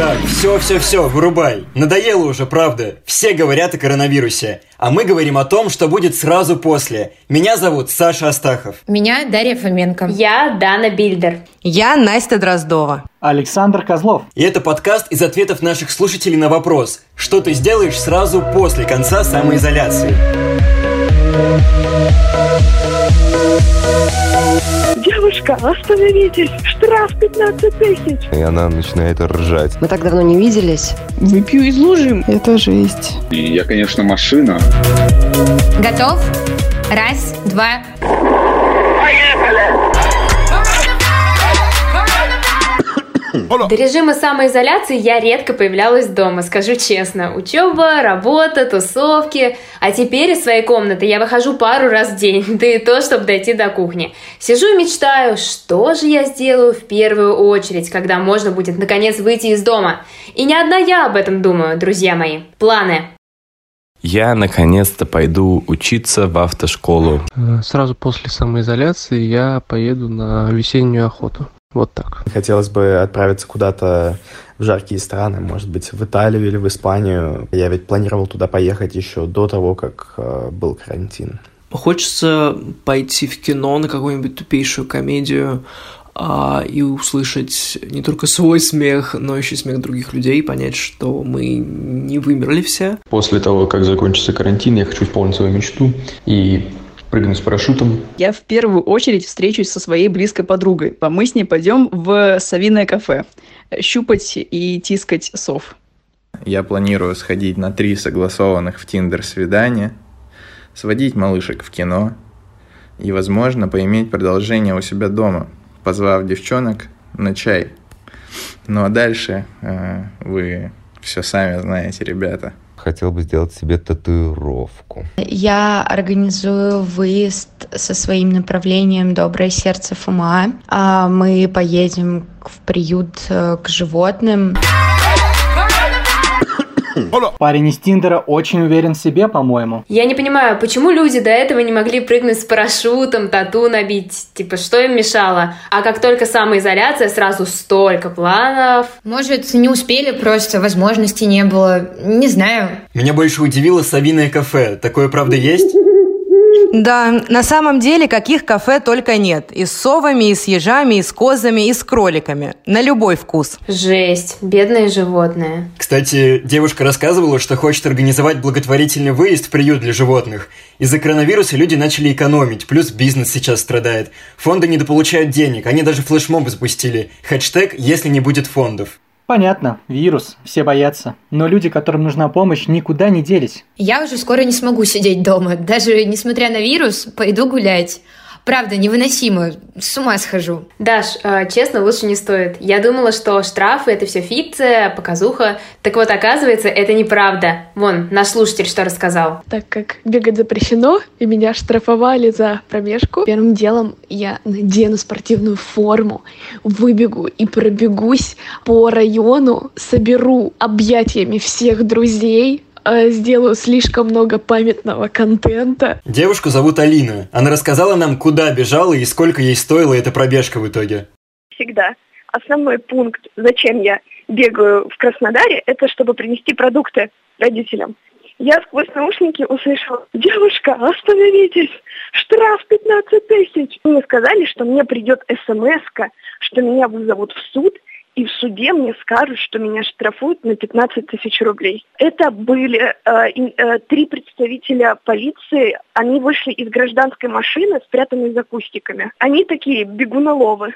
Так, все, все, все, вырубай. Надоело уже, правда. Все говорят о коронавирусе. А мы говорим о том, что будет сразу после. Меня зовут Саша Астахов. Меня Дарья Фоменко. Я Дана Бильдер. Я Настя Дроздова. Александр Козлов. И это подкаст из ответов наших слушателей на вопрос, что ты сделаешь сразу после конца самоизоляции. Девушка, остановитесь! Штраф 15 тысяч! И она начинает ржать. Мы так давно не виделись. Выпью из лужи. Это жесть. И я, конечно, машина. Готов? Раз, два. До режима самоизоляции я редко появлялась дома, скажу честно. Учеба, работа, тусовки. А теперь из своей комнаты я выхожу пару раз в день, да и то, чтобы дойти до кухни. Сижу и мечтаю, что же я сделаю в первую очередь, когда можно будет наконец выйти из дома. И не одна я об этом думаю, друзья мои. Планы. Я наконец-то пойду учиться в автошколу. Сразу после самоизоляции я поеду на весеннюю охоту. Вот так. Хотелось бы отправиться куда-то в жаркие страны, может быть, в Италию или в Испанию. Я ведь планировал туда поехать еще до того, как э, был карантин. Хочется пойти в кино на какую-нибудь тупейшую комедию а, и услышать не только свой смех, но еще и смех других людей, понять, что мы не вымерли все. После того, как закончится карантин, я хочу исполнить свою мечту и прыгну с парашютом. Я в первую очередь встречусь со своей близкой подругой. Мы с ней пойдем в совиное кафе, щупать и тискать сов. Я планирую сходить на три согласованных в Тиндер свидания, сводить малышек в кино и, возможно, поиметь продолжение у себя дома, позвав девчонок на чай. Ну а дальше э, вы все сами знаете, ребята хотел бы сделать себе татуировку. Я организую выезд со своим направлением «Доброе сердце Фома». А мы поедем в приют э, к животным. Парень из Тиндера очень уверен в себе, по-моему. Я не понимаю, почему люди до этого не могли прыгнуть с парашютом, тату набить? Типа, что им мешало? А как только самоизоляция, сразу столько планов. Может, не успели просто, возможности не было. Не знаю. Меня больше удивило совиное кафе. Такое, правда, есть? Да, на самом деле каких кафе только нет. И с совами, и с ежами, и с козами, и с кроликами. На любой вкус. Жесть, бедные животные. Кстати, девушка рассказывала, что хочет организовать благотворительный выезд в приют для животных. Из-за коронавируса люди начали экономить, плюс бизнес сейчас страдает. Фонды недополучают денег, они даже флешмоб запустили. Хэштег «Если не будет фондов». Понятно, вирус, все боятся. Но люди, которым нужна помощь, никуда не делись. Я уже скоро не смогу сидеть дома. Даже несмотря на вирус, пойду гулять. Правда, невыносимо. С ума схожу. Даш, э, честно, лучше не стоит. Я думала, что штрафы — это все фикция, показуха. Так вот, оказывается, это неправда. Вон, наш слушатель что рассказал. Так как бегать запрещено, и меня штрафовали за промежку, первым делом я надену спортивную форму, выбегу и пробегусь по району, соберу объятиями всех друзей, сделаю слишком много памятного контента. Девушку зовут Алина. Она рассказала нам, куда бежала и сколько ей стоила эта пробежка в итоге. Всегда. Основной пункт, зачем я бегаю в Краснодаре, это чтобы принести продукты родителям. Я сквозь наушники услышала, девушка, остановитесь, штраф 15 тысяч. Мне сказали, что мне придет смс что меня вызовут в суд, и в суде мне скажут, что меня штрафуют на 15 тысяч рублей. Это были э, э, три представителя полиции. Они вышли из гражданской машины, спрятанной за кустиками. Они такие бегуноловы.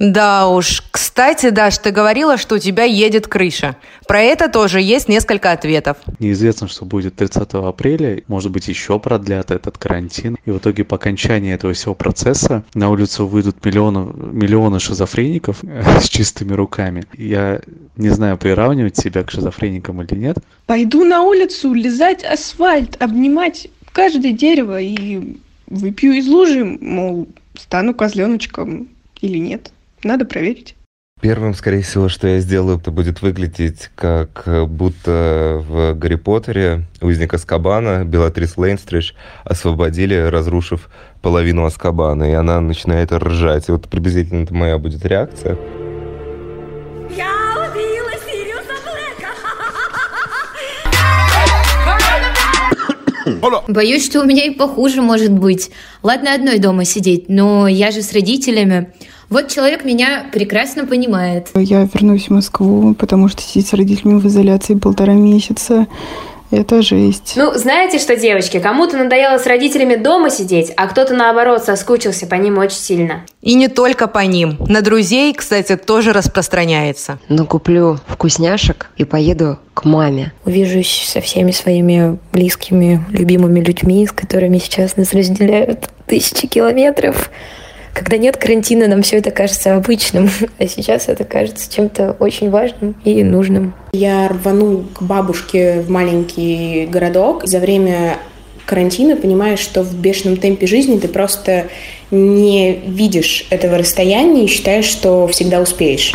Да уж. Кстати, Даш, ты говорила, что у тебя едет крыша. Про это тоже есть несколько ответов. Неизвестно, что будет 30 апреля. Может быть, еще продлят этот карантин. И в итоге по окончании этого всего процесса на улицу выйдут миллионы, миллионы шизофреников с чистыми руками. Я не знаю, приравнивать себя к шизофреникам или нет. Пойду на улицу лизать асфальт, обнимать каждое дерево и выпью из лужи, мол, стану козленочком или нет. Надо проверить. Первым, скорее всего, что я сделаю, это будет выглядеть как э, будто в «Гарри Поттере» узника Аскабана Белатрис Лейнстридж освободили, разрушив половину Аскабана, и она начинает ржать. И вот приблизительно это моя будет реакция. Я убила Сириуса Блэка! Боюсь, что у меня и похуже может быть. Ладно одной дома сидеть, но я же с родителями. Вот человек меня прекрасно понимает. Я вернусь в Москву, потому что сидеть с родителями в изоляции полтора месяца это жесть. Ну, знаете что, девочки, кому-то надоело с родителями дома сидеть, а кто-то, наоборот, соскучился по ним очень сильно. И не только по ним. На друзей, кстати, тоже распространяется. Ну, куплю вкусняшек и поеду к маме. Увижусь со всеми своими близкими, любимыми людьми, с которыми сейчас нас разделяют тысячи километров. Когда нет карантина, нам все это кажется обычным, а сейчас это кажется чем-то очень важным и нужным. Я рвану к бабушке в маленький городок. За время карантина понимаешь, что в бешеном темпе жизни ты просто не видишь этого расстояния и считаешь, что всегда успеешь.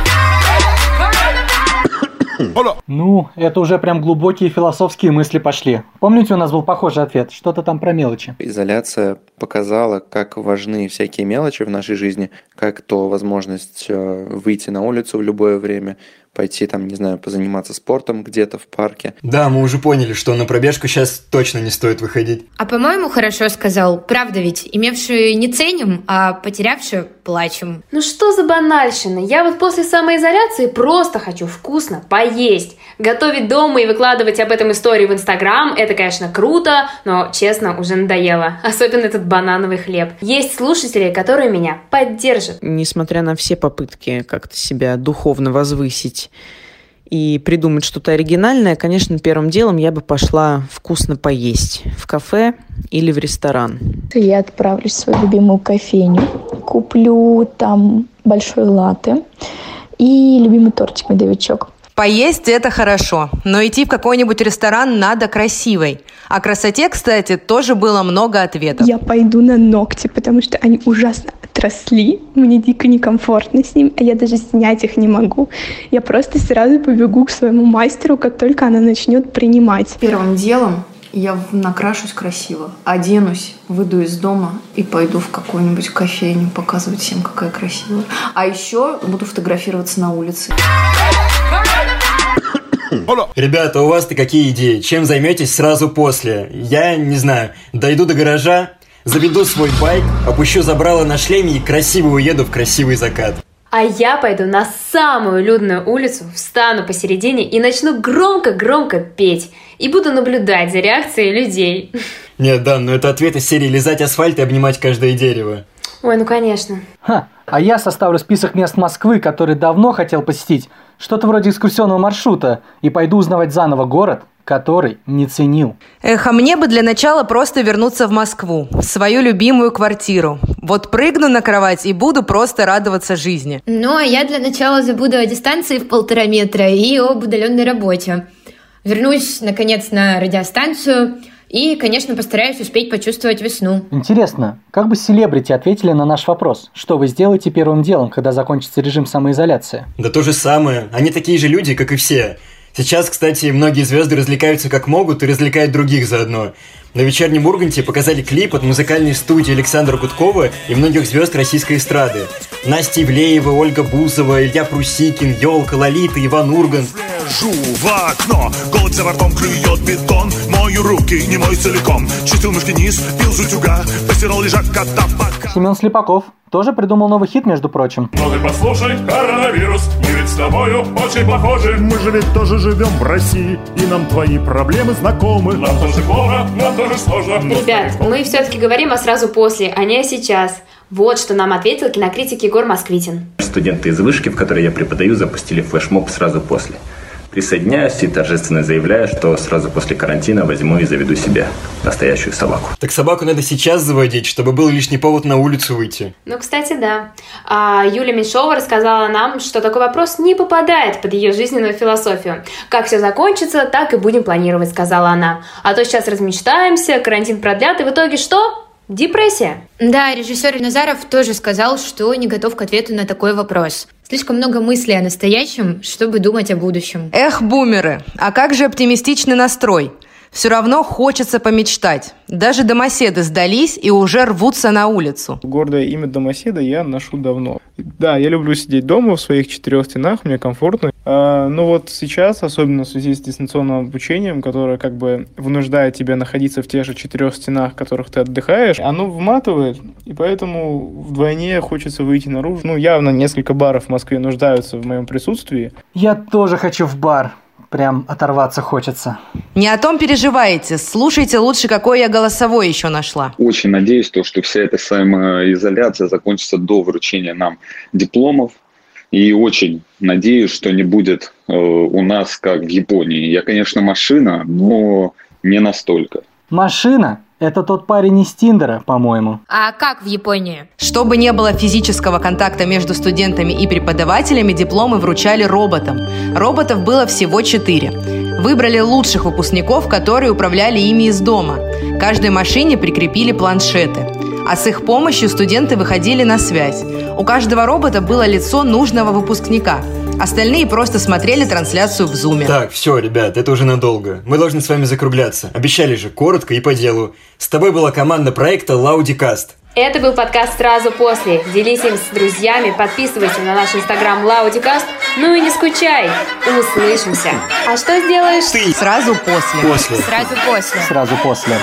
Ну, это уже прям глубокие философские мысли пошли. Помните, у нас был похожий ответ? Что-то там про мелочи. Изоляция показала, как важны всякие мелочи в нашей жизни, как то возможность э, выйти на улицу в любое время, пойти там, не знаю, позаниматься спортом где-то в парке. Да, мы уже поняли, что на пробежку сейчас точно не стоит выходить. А по-моему, хорошо сказал. Правда ведь, имевшие не ценим, а потерявшие плачем. Ну что за банальщина? Я вот после самоизоляции просто хочу вкусно поесть. Готовить дома и выкладывать об этом истории в Инстаграм – это, конечно, круто, но, честно, уже надоело. Особенно этот банановый хлеб. Есть слушатели, которые меня поддержат. Несмотря на все попытки как-то себя духовно возвысить и придумать что-то оригинальное, конечно, первым делом я бы пошла вкусно поесть в кафе или в ресторан. Я отправлюсь в свою любимую кофейню, куплю там большой латте и любимый тортик медовичок. Поесть – это хорошо, но идти в какой-нибудь ресторан надо красивой. О красоте, кстати, тоже было много ответов. Я пойду на ногти, потому что они ужасно отросли. Мне дико некомфортно с ним, а я даже снять их не могу. Я просто сразу побегу к своему мастеру, как только она начнет принимать. Первым делом я накрашусь красиво, оденусь, выйду из дома и пойду в какую-нибудь кофейню показывать всем, какая красивая. А еще буду фотографироваться на улице. Ребята, у вас-то какие идеи? Чем займетесь сразу после? Я не знаю, дойду до гаража, заведу свой байк, опущу забрало на шлеме и красиво уеду в красивый закат. А я пойду на самую людную улицу, встану посередине и начну громко-громко петь. И буду наблюдать за реакцией людей. Нет, да, но это ответ из серии «Лизать асфальт и обнимать каждое дерево». Ой, ну конечно. Ха, а я составлю список мест Москвы, которые давно хотел посетить, что-то вроде экскурсионного маршрута, и пойду узнавать заново город, который не ценил. Эх, а мне бы для начала просто вернуться в Москву, в свою любимую квартиру. Вот прыгну на кровать и буду просто радоваться жизни. Ну, а я для начала забуду о дистанции в полтора метра и об удаленной работе. Вернусь, наконец, на радиостанцию и, конечно, постараюсь успеть почувствовать весну. Интересно, как бы селебрити ответили на наш вопрос? Что вы сделаете первым делом, когда закончится режим самоизоляции? Да то же самое. Они такие же люди, как и все. Сейчас, кстати, многие звезды развлекаются как могут и развлекают других заодно. На вечернем Урганте показали клип от музыкальной студии Александра Гудкова и многих звезд российской эстрады. Настя Ивлеева, Ольга Бузова, Илья Прусикин, Ёлка, Лолита, Иван Ургант. Жу в окно, голод за бортом клюет бетон Мою руки, не мой целиком Чистил мышки низ, пил с утюга Постирал лежак от табака Семен Слепаков тоже придумал новый хит, между прочим. Ты послушай, коронавирус, мы ведь с тобою очень похожи. Мы же ведь тоже живем в России, и нам твои проблемы знакомы. Нам тоже плохо, нам тоже сложно. Ребят, мы все-таки говорим о сразу после, а не о сейчас. Вот что нам ответил кинокритик Егор Москвитин. Студенты из вышки, в которой я преподаю, запустили флешмоб сразу после. Присоединяюсь и торжественно заявляю, что сразу после карантина возьму и заведу себе настоящую собаку. Так собаку надо сейчас заводить, чтобы был лишний повод на улицу выйти. Ну, кстати, да. А Юля Меньшова рассказала нам, что такой вопрос не попадает под ее жизненную философию. Как все закончится, так и будем планировать, сказала она. А то сейчас размечтаемся, карантин продлят, и в итоге что? Депрессия. Да, режиссер Назаров тоже сказал, что не готов к ответу на такой вопрос. Слишком много мыслей о настоящем, чтобы думать о будущем. Эх, бумеры, а как же оптимистичный настрой? Все равно хочется помечтать. Даже домоседы сдались и уже рвутся на улицу. Гордое имя домоседа я ношу давно. Да, я люблю сидеть дома в своих четырех стенах, мне комфортно. А, ну вот сейчас, особенно в связи с дистанционным обучением, которое как бы вынуждает тебя находиться в тех же четырех стенах, в которых ты отдыхаешь, оно вматывает, и поэтому вдвойне хочется выйти наружу. Ну, явно несколько баров в Москве нуждаются в моем присутствии. Я тоже хочу в бар. Прям оторваться хочется. Не о том переживайте. Слушайте лучше, какой я голосовой еще нашла. Очень надеюсь, то, что вся эта самоизоляция закончится до вручения нам дипломов. И очень надеюсь, что не будет э, у нас, как в Японии. Я, конечно, машина, но не настолько. Машина? Это тот парень из Тиндера, по-моему. А как в Японии? Чтобы не было физического контакта между студентами и преподавателями, дипломы вручали роботам. Роботов было всего четыре. Выбрали лучших выпускников, которые управляли ими из дома. Каждой машине прикрепили планшеты. А с их помощью студенты выходили на связь. У каждого робота было лицо нужного выпускника. Остальные просто смотрели трансляцию в зуме. Так, все, ребят, это уже надолго. Мы должны с вами закругляться. Обещали же, коротко и по делу. С тобой была команда проекта Лаудикаст. Это был подкаст сразу после. Делись им с друзьями, подписывайся на наш инстаграм Лаудикаст. Ну и не скучай. Услышимся. А что сделаешь? Ты. Сразу после. После. Сразу после. Сразу после.